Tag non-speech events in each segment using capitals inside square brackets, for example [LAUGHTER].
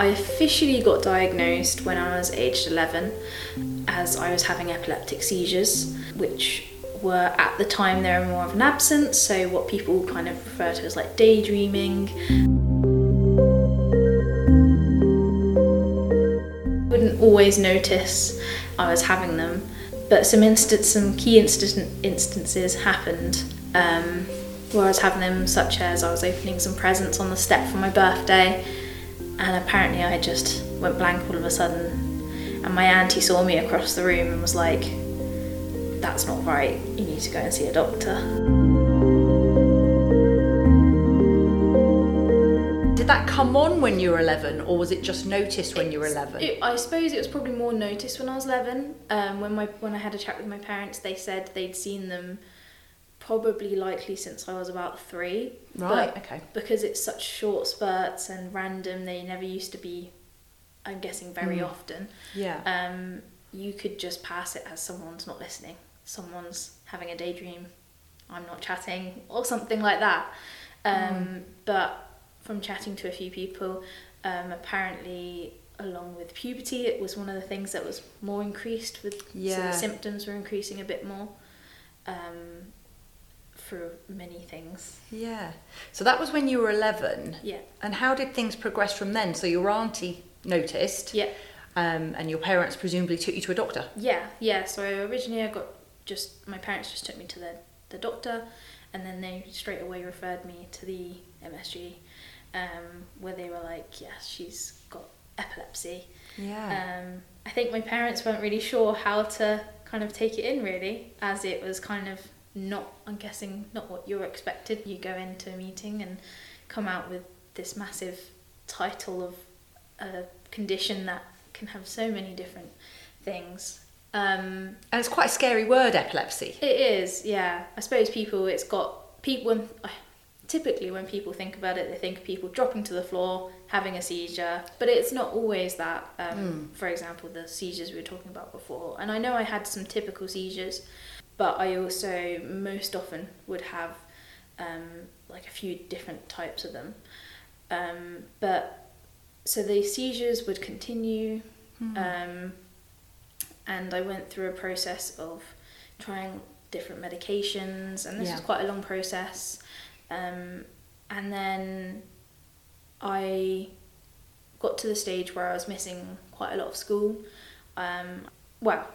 I officially got diagnosed when I was aged 11 as I was having epileptic seizures, which were at the time they were more of an absence, so what people kind of refer to as like daydreaming. I wouldn't always notice I was having them, but some instant, some key instant, instances happened um, where I was having them, such as I was opening some presents on the step for my birthday, and apparently I just went blank all of a sudden. And my auntie saw me across the room and was like, "That's not right. You need to go and see a doctor." Did that come on when you were 11 or was it just noticed when you were 11? It, I suppose it was probably more noticed when I was 11. Um, when my when I had a chat with my parents, they said they'd seen them probably likely since I was about three. Right, okay. Because it's such short spurts and random, they never used to be. I'm guessing very Mm. often. Yeah. Um, you could just pass it as someone's not listening, someone's having a daydream, I'm not chatting, or something like that. Um, Mm. But from chatting to a few people, um, apparently, along with puberty, it was one of the things that was more increased. With so Yeah. the symptoms were increasing a bit more um, for many things. yeah. So that was when you were 11. Yeah, And how did things progress from then? So your auntie noticed yeah. um, and your parents presumably took you to a doctor. Yeah, yeah. So originally I got just my parents just took me to the the doctor, and then they straight away referred me to the MSG, um, where they were like, "Yes, she's got epilepsy." Yeah. Um, I think my parents weren't really sure how to kind of take it in really, as it was kind of not. I'm guessing not what you're expected. You go into a meeting and come out with this massive title of a condition that can have so many different things. Um, and it's quite a scary word, epilepsy. it is, yeah. I suppose people, it's got people. When, typically, when people think about it, they think of people dropping to the floor, having a seizure, but it's not always that. Um, For example, the seizures we were talking about before, and I know I had some typical seizures, but I also most often would have um, like a few different types of them. Um, but so the seizures would continue. Um, and I went through a process of trying different medications, and this Yeah. was quite a long process. Um, and then I got to the stage where I was missing quite a lot of school. Um, well,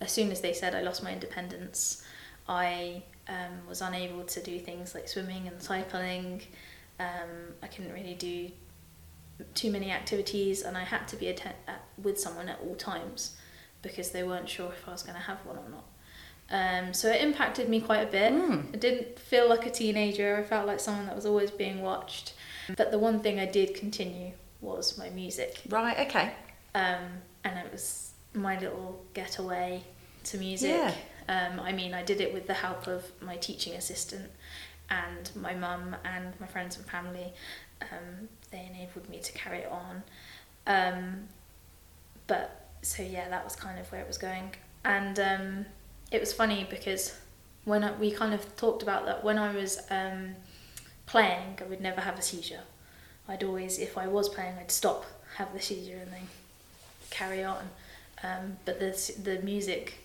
as soon as they said I lost my independence, I um, was unable to do things like swimming and cycling. Um, I couldn't really do too many activities, and I had to be at, with someone at all times because they weren't sure if I was going to have one or not. Um, so it impacted me quite a bit. Mm. I didn't feel like a teenager. I felt like someone that was always being watched. But the one thing I did continue was my music, Right, okay. um, and it was my little getaway to music. Yeah. Um, I mean, I did it with the help of my teaching assistant and my mum and my friends and family. Um, they enabled me to carry it on. Um, but so yeah, that was kind of where it was going. And um, it was funny because when I, we kind of talked about that when I was um, playing, I would never have a seizure. I'd always, if I was playing, I'd stop, have the seizure, and then carry on. Um, but the the music,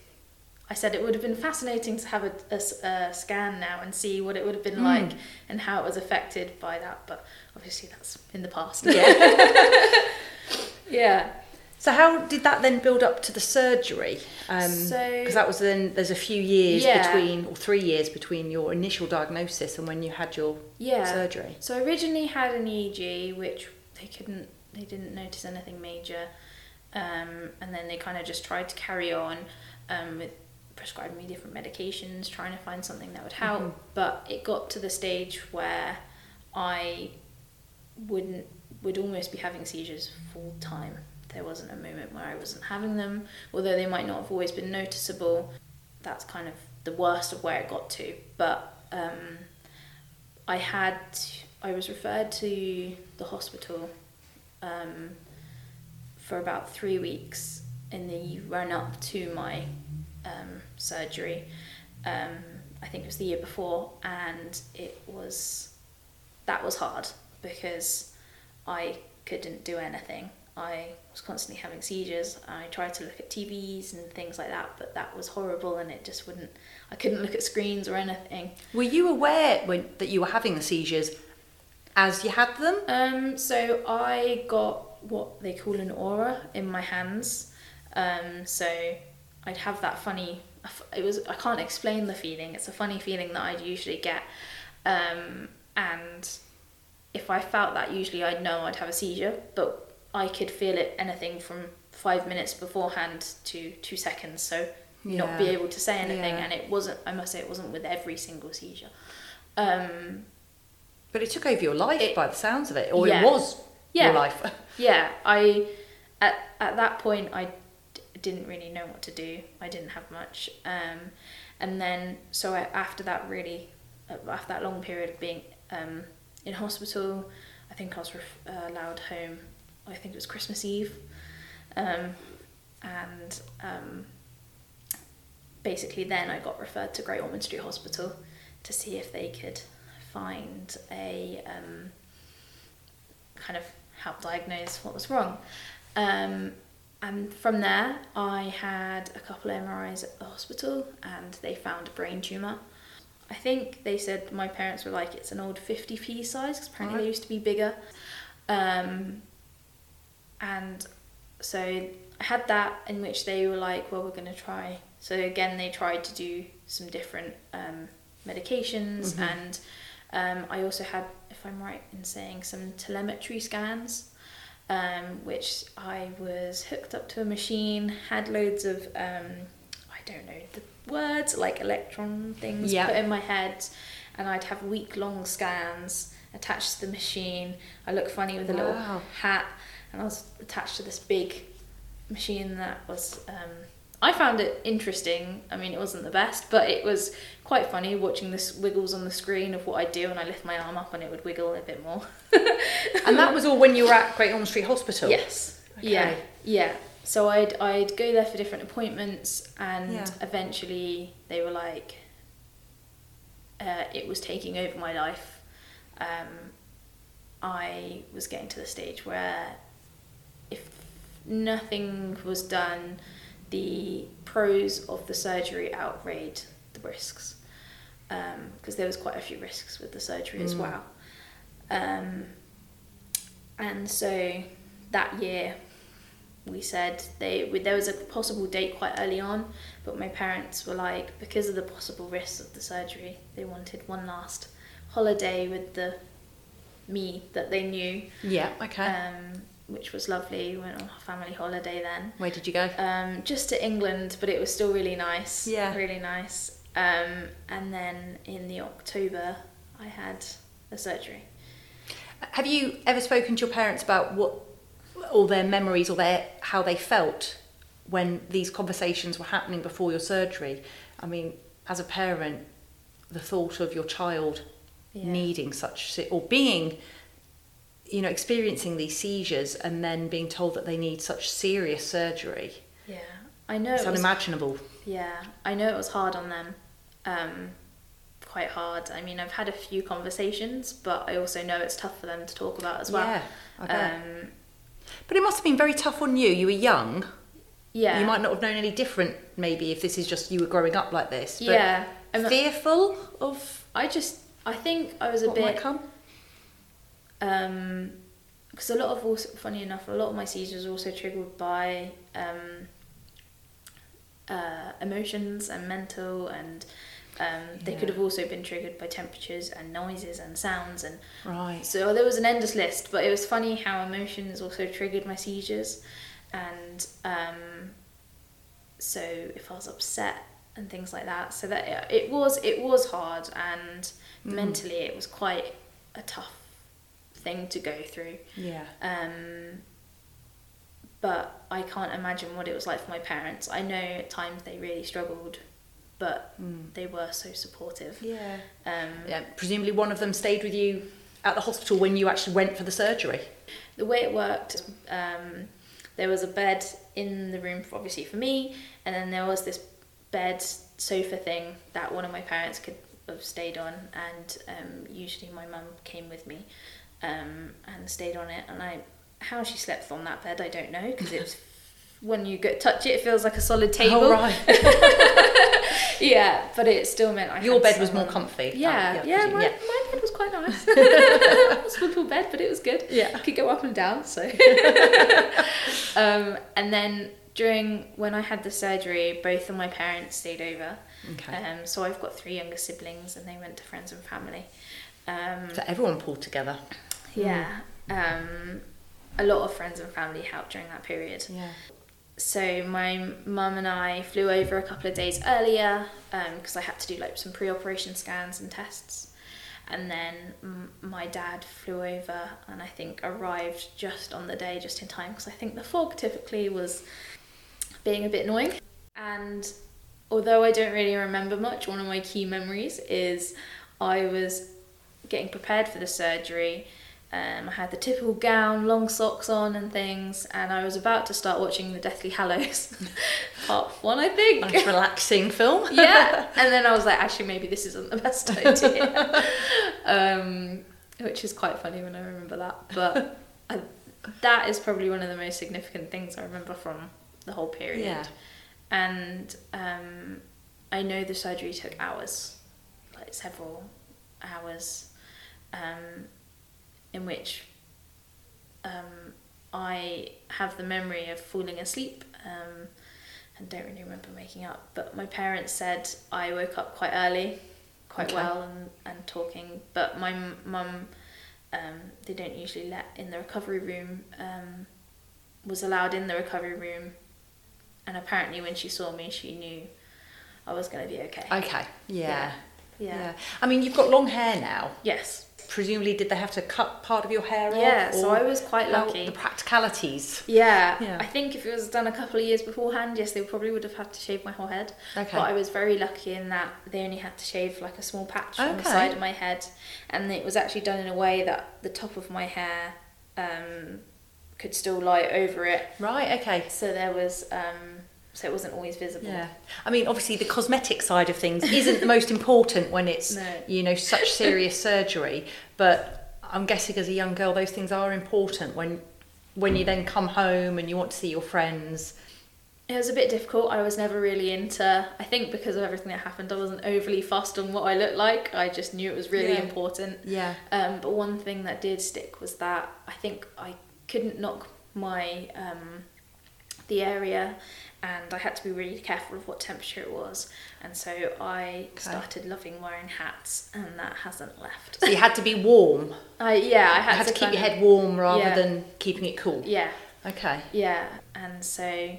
I said it would have been fascinating to have a scan now and see what it would have been Mm. like and how it was affected by that. But obviously, that's in the past. Yeah. [LAUGHS] yeah. so how did that then build up to the surgery? Because So- that was then, there's a few years Yeah. between, or three years between your initial diagnosis and when you had your Yeah. surgery. So I originally had an EEG, which they couldn't, they didn't notice anything major, um, and then they kind of just tried to carry on um, with prescribing me different medications, trying to find something that would help. Mhm. But it got to the stage where I wouldn't would almost be having seizures full time. There wasn't a moment where I wasn't having them, although they might not have always been noticeable. That's kind of the worst of where it got to. But um, I had I was referred to the hospital um, for about three weeks in the run up to my um, surgery. Um, I think it was the year before, and it was that was hard because I couldn't do anything. I was constantly having seizures. I tried to look at TVs and things like that, but that was horrible, and it just wouldn't. I couldn't look at screens or anything. Were you aware when that you were having the seizures as you had them? Um, so I got what they call an aura in my hands. Um, so I'd have that funny. It was I can't explain the feeling. It's a funny feeling that I'd usually get, um, and if I felt that, usually I'd know I'd have a seizure. But I could feel it anything from five minutes beforehand to two seconds. So not be able to say anything, Yeah. and it wasn't. I must say, it wasn't with every single seizure. Um, But it took over your life It- by the sounds of it, or Yeah. it was Yeah. your life. [LAUGHS] yeah, I at at that point I d- didn't really know what to do. I didn't have much, um, and then so I, after that really uh, after that long period of being um, in hospital, I think I was ref- uh, allowed home. I think it was Christmas Eve, um, and um, basically then I got referred to Great Ormond Street Hospital to see if they could find a um, kind of help diagnose what was wrong. Um, and from there, I had a couple of MRIs at the hospital and they found a brain tumour. I think they said my parents were like, it's an old 50p size because apparently Right. they used to be bigger. Um, and so I had that in which they were like, well, we're going to try. So again, they tried to do some different um, medications, Mhm. and um, I also had, if I'm right in saying, some telemetry scans, um, which I was hooked up to a machine, had loads of, um, I don't know the words, like electron things Yeah. put in my head, and I'd have week long scans attached to the machine. I look funny with a little hat, and I was attached to this big machine that was. Um, I found it interesting. I mean, it wasn't the best, but it was quite funny watching this wiggles on the screen of what I do, and I lift my arm up and it would wiggle a bit more. [LAUGHS] and that was all when you were at Great Ormond Street Hospital. Yes. Yeah. Yeah. So I'd I'd go there for different appointments, and Yeah. eventually they were like, uh, it was taking over my life. Um, I was getting to the stage where, if nothing was done, the pros of the surgery outweighed the risks, because there was quite a few risks with the surgery as Mm. well. Um, and so that year we said they we, there was a possible date quite early on but my parents were like because of the possible risks of the surgery they wanted one last holiday with the me that they knew Yeah. Okay. um, which was lovely we went on a family holiday then Where did you go? um, just to England, but it was still really nice. Yeah. Really nice. Um, and then in the October, I had the surgery. Have you ever spoken to your parents about what, all their memories or their how they felt when these conversations were happening before your surgery? I mean, as a parent, the thought of your child Yeah. needing such or being, you know, experiencing these seizures and then being told that they need such serious surgery. Yeah. I know It's it was, unimaginable. Yeah. I know it was hard on them. Um, quite hard. I mean, I've had a few conversations, but I also know it's tough for them to talk about as well. Yeah, I bet. Um, but it must have been very tough on you. You were young. yeah. You might not have known any different, maybe, if this is just you were growing up like this. But yeah. I'm, fearful of I just, I think I was a what bit. Um because a lot of also funny enough a lot of my seizures are also triggered by um uh emotions and mental and um they could have also been triggered by temperatures and noises and sounds and Right. so there was an endless list but it was funny how emotions also triggered my seizures and um so if I was upset and things like that so that it was it was hard and Mm. mentally it was quite a tough thing to go through Yeah. um, but I can't imagine what it was like for my parents I know at times they really struggled but Mm. they were so supportive Yeah. um, Yeah. Presumably, one of them stayed with you at the hospital when you actually went for the surgery. the way it worked um, there was a bed in the room for, obviously for me and then there was this bed sofa thing that one of my parents could have stayed on and um, usually my mum came with me um, and stayed on it and I how she slept on that bed, I don't know because it's [LAUGHS] when you go touch it, it feels like a solid table. Oh, right. [LAUGHS] yeah, but it still meant I Your bed was more comfy. Yeah, I- yeah, my, my bed was quite nice. [LAUGHS] it was a little bed, but it was good. Yeah. I could go up and down. So, um, and then during when I had the surgery, both of my parents stayed over. Okay. Um, so I've got three younger siblings, and they went to friends and family. Um, So everyone pulled together. Yeah. Um, a lot of friends and family helped during that period. Yeah. So my mum and I flew over a couple of days earlier because I had to do like some pre-operation scans and tests, and then m- my dad flew over and I think arrived just on the day, just in time because I think the fog typically was being a bit annoying. And although I don't really remember much, one of my key memories is I was getting prepared for the surgery. Um, I had the typical gown, long socks on, and things, and I was about to start watching The Deathly Hallows, [LAUGHS] part one, I think. Nice relaxing film. yeah, [LAUGHS] and then I was like, actually, maybe this isn't the best idea, [LAUGHS] um, which is quite funny when I remember that. But I, that is probably one of the most significant things I remember from the whole period. Yeah. And um, I know the surgery took hours, like several hours, um, in which um, I have the memory of falling asleep um, and don't really remember waking up. But my parents said I woke up quite early, quite Okay. well, and, and talking. But my mum, um, they don't usually let in the recovery room, um, was allowed in the recovery room. And apparently, when she saw me, she knew I was going to be okay. Okay. Yeah. Yeah. Yeah. I mean, you've got long hair now. Yes. Presumably, did they have to cut part of your hair off? Yeah, so I was quite lucky. The practicalities. Yeah, Yeah. I think if it was done a couple of years beforehand, yes, they probably would have had to shave my whole head. Okay. But I was very lucky in that they only had to shave like a small patch on the side of my head, and it was actually done in a way that the top of my hair um, could still lie over it, Right. Okay. so there was um, so it wasn't always visible. Yeah. I mean, obviously, the cosmetic side of things [LAUGHS] isn't the most important when it's, No. you know, such serious surgery. But I'm guessing as a young girl, those things are important when, when you then come home and you want to see your friends. It was a bit difficult. I was never really into. I think because of everything that happened, I wasn't overly fussed on what I looked like. I just knew it was really Yeah. important. Yeah. Um, but one thing that did stick was that I think I couldn't knock my um, the area, and I had to be really careful of what temperature it was. And so I started loving wearing hats, and that hasn't left. So you had to be warm. [LAUGHS] I yeah, I had, had to, keep your head warm rather Yeah. than keeping it cool. Yeah, Okay. yeah, and so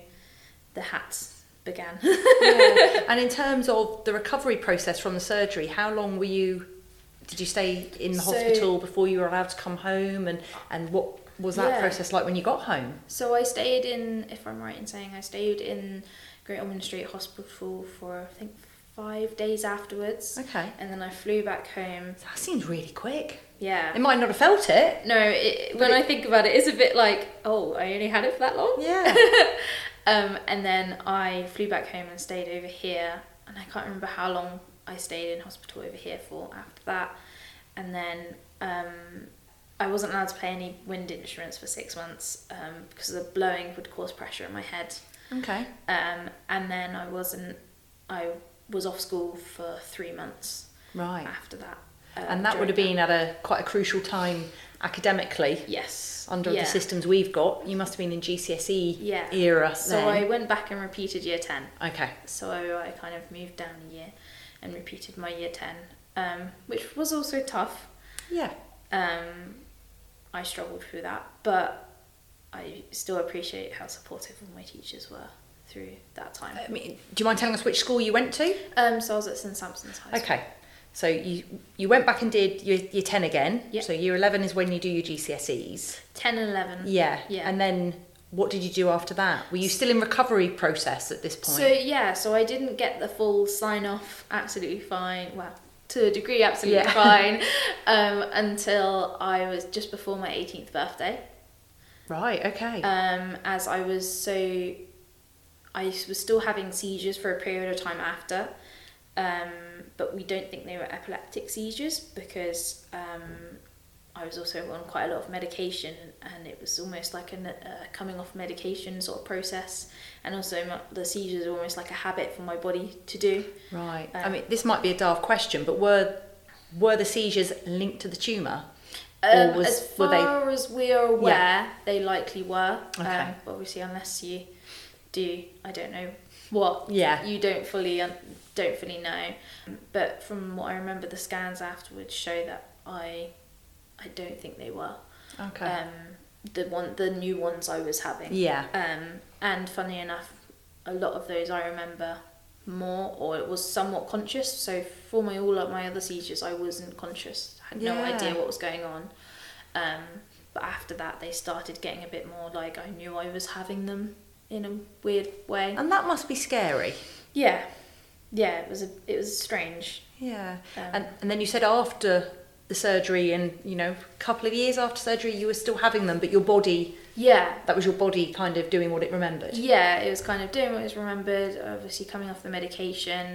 the hats began. [LAUGHS] Yeah. And in terms of the recovery process from the surgery, how long were you? Did you stay in the So- hospital before you were allowed to come home? And and what was that Yeah. process like when you got home? So I stayed in, if I'm right in saying, I stayed in Great Ormond Street Hospital for I think five days afterwards, Okay. and then I flew back home. That seems really quick. Yeah. It might not have felt it. No, it, when it- I think about it, it's a bit like, oh, I only had it for that long. Yeah. [LAUGHS] Um, and then I flew back home and stayed over here, and I can't remember how long I stayed in hospital over here for after that. And then um, I wasn't allowed to play any wind instruments for six months um, because the blowing would cause pressure in my head. okay. Um, and then I wasn't, I was off school for three months Right. after that. um, and that would have been at a quite a crucial time academically. Yes. Under yeah. the systems we've got, you must have been in GCSE Yeah. Era. So then. I went back and repeated year 10. Okay. So I kind of moved down a year and repeated my year 10, um, which was also tough. Yeah. Um, I struggled through that, but I still appreciate how supportive my teachers were through that time. I mean, do you mind telling us which school you went to? Um, so I was at St Sampson's High School. Okay. So you you went back and did your, your 10 again. Yeah. So year 11 is when you do your GCSEs. 10 and 11. Yeah. Yeah. And then what did you do after that? Were you still in recovery process at this point? So yeah, so I didn't get the full sign off. Absolutely fine. Well, to a degree, absolutely Yeah. fine. [LAUGHS] Um, until I was just before my 18th birthday. right. Okay. Um, as I was so, I was still having seizures for a period of time after. Um, but we don't think they were epileptic seizures because um, I was also on quite a lot of medication, and it was almost like a uh, coming off medication sort of process, and also my, the seizures were almost like a habit for my body to do. Right. I Um, mean, this might be a daft question, but were were the seizures linked to the tumour? Um, Or was- as were they- far as we are aware, they likely were. Okay. Um, obviously, unless you do, I don't know what. Yeah. You don't fully un- don't fully know. But from what I remember, the scans afterwards show that I, I don't think they were. Okay. Um, the one, the new ones I was having. yeah. Um, and funny enough, a lot of those I remember more, or it was somewhat conscious. So for my all of my other seizures, I wasn't conscious. I had no idea what was going on. Um, but after that, they started getting a bit more like I knew I was having them in a weird way. And that must be scary. Yeah, yeah, it was a, it was strange. Yeah. Um, And and then you said after the surgery and you know a couple of years after surgery you were still having them, but your body Yeah, that was your body kind of doing what it remembered. Yeah, it was kind of doing what was remembered. Obviously, coming off the medication,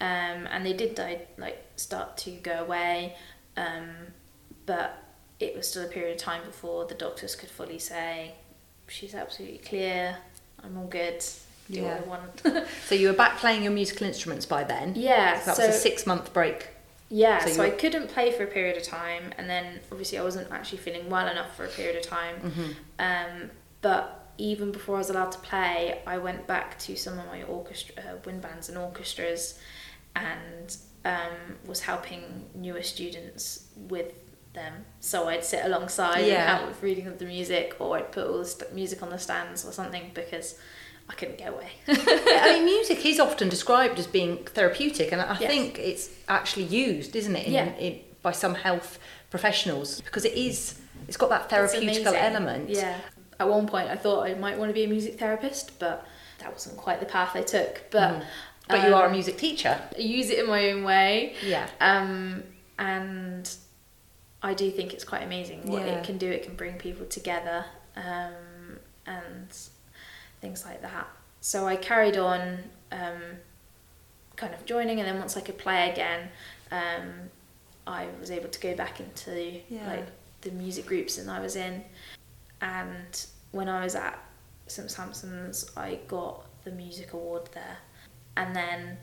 um, and they did die, like start to go away, um, but it was still a period of time before the doctors could fully say she's absolutely clear. I'm all good. Do Yeah. what I want. [LAUGHS] So you were back playing your musical instruments by then. yeah, So that so was a six month break. Yeah, so so, I couldn't play for a period of time, and then obviously I wasn't actually feeling well enough for a period of time. Mm-hmm. Um, but even before I was allowed to play, I went back to some of my orchestra, uh, wind bands and orchestras, and um, was helping newer students with them. So I'd sit alongside Yeah. and help with reading of the music, or I'd put all the st- music on the stands or something because I couldn't get away. [LAUGHS] I mean, music is often described as being therapeutic, and I Yes. think it's actually used, isn't it, in, Yeah. in, by some health professionals because it is. It's got that It's therapeutical element. Yeah. At one point, I thought I might want to be a music therapist, but that wasn't quite the path I took. But Mhm. But you are a um, music teacher. I use it in my own way. Yeah. Um, and I do think it's quite amazing what Yeah. it can do. It can bring people together um, and things like that. So I carried on um, kind of joining, and then once I could play again, um, I was able to go back into Yeah. like the music groups that I was in. And when I was at St Sampson's, I got the music award there, and then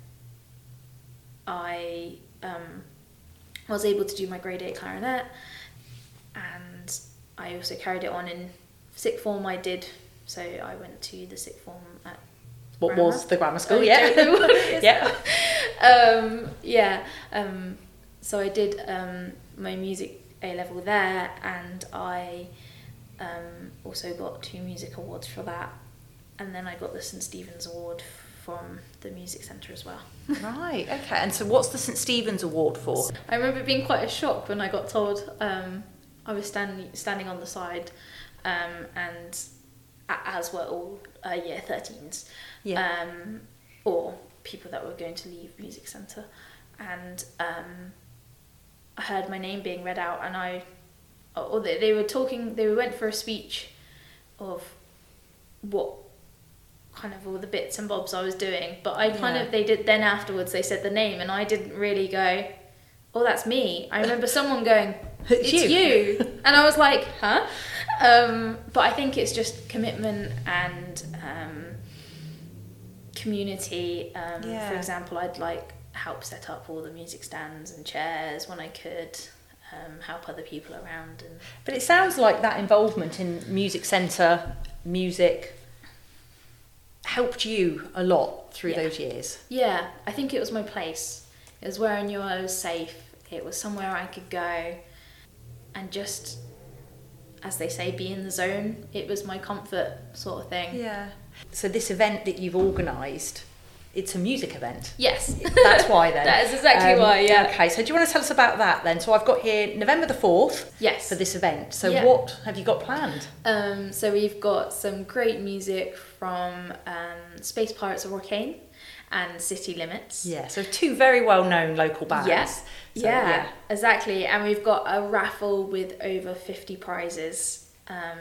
I um, was able to do my grade eight clarinet, and I also carried it on in sixth form. I did, so I went to the sixth form at What grammar. was the grammar school? I yeah. don't know what it is. [LAUGHS] yeah. um, yeah. Um, so I did um, my music A level there, and I um, also got two music awards for that, and then I got the St Stephen's Award from the music centre as well. Right. Okay. And so, what's the St Stephen's Award for? I remember it being quite a shock when I got told um, I was standing standing on the side, um, and as were all uh, year 13s, Yeah. um, or people that were going to leave music centre, and um, I heard my name being read out, and I, or they, they were talking, they went for a speech of what kind of all the bits and bobs I was doing, but I kind Yeah. of they did then afterwards they said the name, and I didn't really go, oh that's me. I remember someone going, [LAUGHS] It's it's you." you. [LAUGHS] and I was like, huh? Um, but I think it's just commitment and um, community. Um, Yeah. For example, I'd like help set up all the music stands and chairs when I could. Um, help other people around and But it sounds like that involvement in music centre, music, helped you a lot through Yeah. those years. yeah, I think it was my place. It was where I knew I was safe. It was somewhere I could go and just, as they say, be in the zone. It was my comfort sort of thing. Yeah. So this event that you've organised, it's a music event. Yes. That's why [LAUGHS] then. That is exactly why, yeah. Okay, so do you want to tell us about that then? So I've got here November the 4th Yes. for this event. So Yeah. what have you got planned? Um, so we've got some great music from um, Space Pirates of Rockane and City Limits. Yeah, so two very well known local bands. Yes. So, yeah, exactly. And we've got a raffle with over 50 prizes. Um,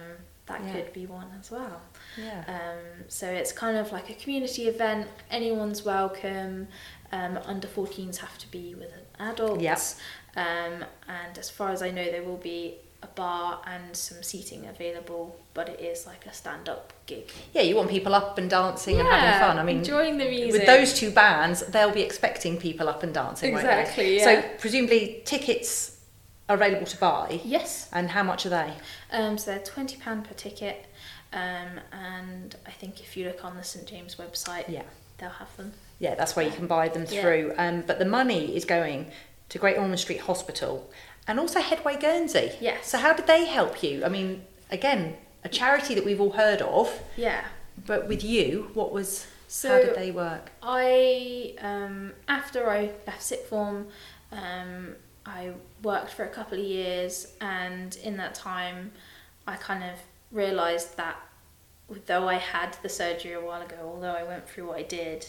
that Yeah. could be one as well. Yeah. Um, so it's kind of like a community event. Anyone's welcome. Um, under 14s have to be with an adult. Yep. Um, and as far as I know, there will be a bar and some seating available, but it is like a stand-up gig. Yeah, you want people up and dancing and having fun. I mean, enjoying the music. with those two bands, they'll be expecting people up and dancing. Exactly, yeah. So presumably tickets are available to buy. Yes. And how much are they? Um, so they're twenty pound per ticket, um, and I think if you look on the St James website, Yeah. they'll have them. Yeah, that's where you can buy them Yeah. through. Um, but the money is going to Great Ormond Street Hospital and also Headway Guernsey. Yeah. So how did they help you? I mean, again, a charity that we've all heard of, Yeah. but with you, what was so how did they work? I um, after I left sixth form, um, I worked for a couple of years, and in that time, I kind of realised that though I had the surgery a while ago, although I went through what I did,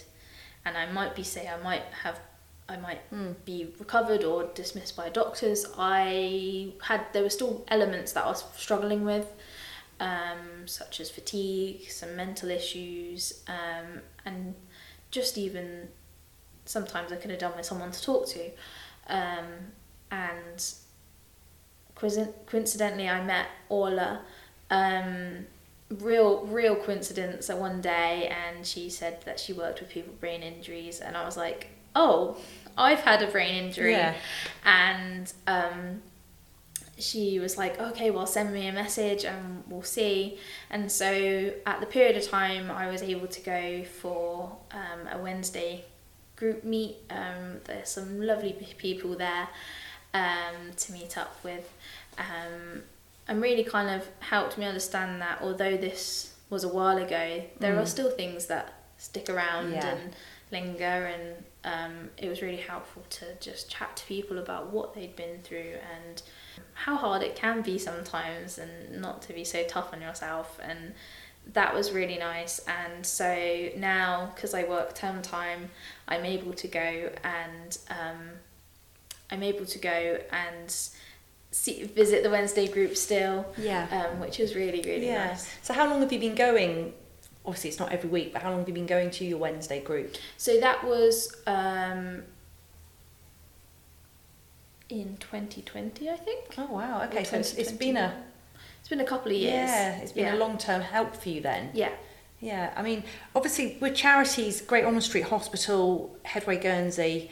and I might be say I might have. I might be recovered or dismissed by doctors. I had there were still elements that I was struggling with, um, such as fatigue, some mental issues, um, and just even sometimes I could have done with someone to talk to. Um, and coincidentally, I met Orla. Um, real, real coincidence. One day, and she said that she worked with people with brain injuries, and I was like, "Oh, I've had a brain injury," Yeah. and um, she was like, okay, well, send me a message and we'll see. And so at the period of time, I was able to go for um, a Wednesday group meet. Um, there's some lovely people there um, to meet up with. Um, and really kind of helped me understand that although this was a while ago, there are still things that stick around Yeah. and linger and um, it was really helpful to just chat to people about what they'd been through and how hard it can be sometimes and not to be so tough on yourself and that was really nice and so now because I work term time I'm able to go and um, I'm able to go and see, visit the Wednesday group still Yeah. um, which is really really yeah. nice So how long have you been going? Obviously, it's not every week, but how long have you been going to your Wednesday group? So that was um, in 2020, I think. Oh wow. Okay, so it's, it's been a It's been a couple of years. yeah, it's been yeah. a long term help for you then. Yeah, Yeah, I mean, obviously, with charities, Great Ormond Street Hospital, Headway Guernsey,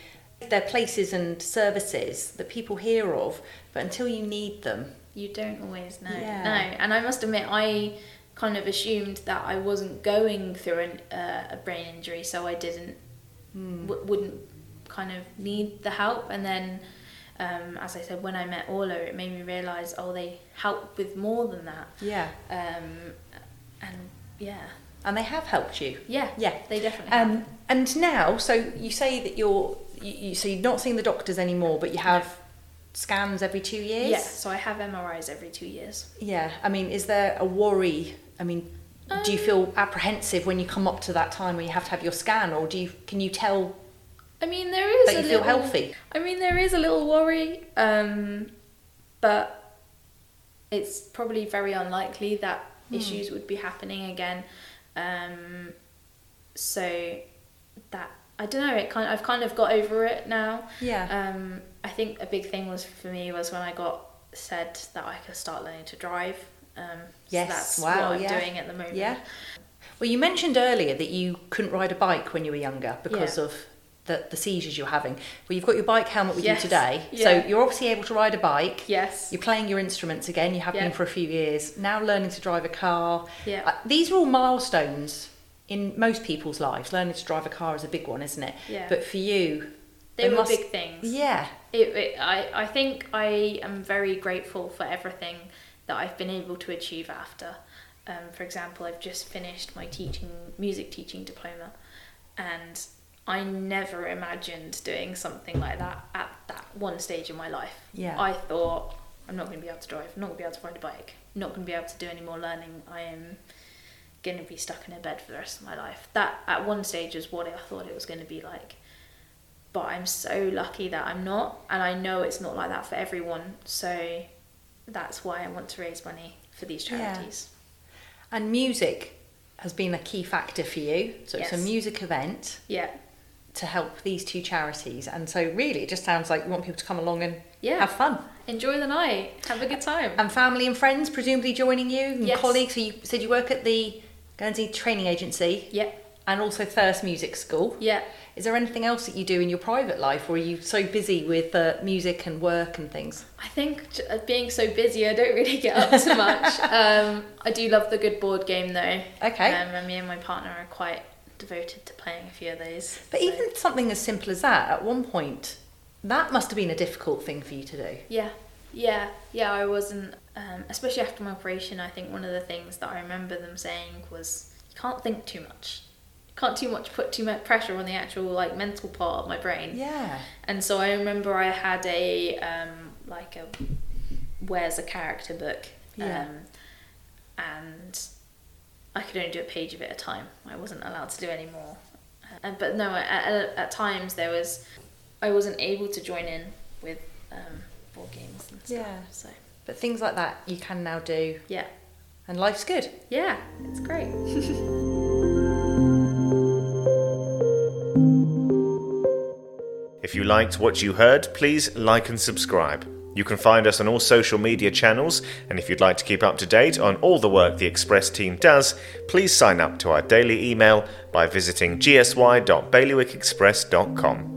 they're places and services that people hear of, but until you need them, you don't always know. Yeah. No, and I must admit, I kind of assumed that I wasn't going through an, uh, a brain injury, so I didn't, Hmm. w- wouldn't kind of need the help. And then, um, as I said, when I met Orla, it made me realise, oh, they help with more than that. yeah, Um, and yeah, and they have helped you. yeah, Yeah. they definitely. have. Um, and now, so you say that you're, you, you, so you're not seeing the doctors anymore, but you have scans every two years. Yeah, so I have MRIs every two years. Yeah. I mean, is there a worry? I mean, do you Um, feel apprehensive when you come up to that time when you have to have your scan, or do you can you tell I mean, there is that you feel little, healthy? I mean, there is a little worry, um, but it's probably very unlikely that Hmm. issues would be happening again. Um, so that I don't know. It kind I've kind of got over it now. Yeah. Um, I think a big thing was for me was when I got said that I could start learning to drive. Um, Yes, so that's wow, what I'm yeah. doing at the moment. Yeah. Well, you mentioned earlier that you couldn't ride a bike when you were younger because Yeah. of the, the seizures you're having. Well, you've got your bike helmet with Yes, you today, yeah. so you're obviously able to ride a bike. Yes. You're playing your instruments again. You have been for a few years. Now learning to drive a car. Yeah. Uh, these are all milestones in most people's lives. Learning to drive a car is a big one, isn't it? Yeah. But for you, They there were must- big things. Yeah. It, it, I, I think I am very grateful for everything that I've been able to achieve after. Um, for example, I've just finished my teaching music teaching diploma, and I never imagined doing something like that at that one stage in my life. Yeah. I thought I'm not going to be able to drive. I'm not going to be able to ride a bike. I'm not going to be able to do any more learning. I am going to be stuck in a bed for the rest of my life. That at one stage is what I thought it was going to be like but I'm so lucky that I'm not, and I know it's not like that for everyone. So that's why I want to raise money for these Yeah. charities. And music has been a key factor for you. So it's a music event. Yeah, to help these two charities. And so, really, it just sounds like you want people to come along and Yeah. have fun. Enjoy the night. Have a good time. And family and friends presumably joining you, and Yes. colleagues. So, you said you work at the Guernsey Training Agency yeah. And also Thirst Music School. Yeah. Is there anything else that you do in your private life, or are you so busy with uh, music and work and things? I think uh, being so busy, I don't really get up to much. [LAUGHS] um, I do love the good board game though. Okay. Um, and me and my partner are quite devoted to playing a few of those. But so- even something as simple as that, at one point, that must have been a difficult thing for you to do. Yeah, yeah, yeah. I wasn't, um, especially after my operation. I think one of the things that I remember them saying was, "You can't think too much. Can't too much put too much pressure on the actual like mental part of my brain." Yeah. And so I remember I had a um, like a where's a character book, Yeah. um, and I could only do a page of it at a time. I wasn't allowed to do any more. Uh, but no, at, at, at times there was, I wasn't able to join in with um, board games and stuff. Yeah. So But things like that you can now do, yeah, and life's good. yeah, it's great. [LAUGHS] If you liked what you heard, please like and subscribe. You can find us on all social media channels, and if you'd like to keep up to date on all the work the Express team does, please sign up to our daily email by visiting gsy.bailiwickexpress.com.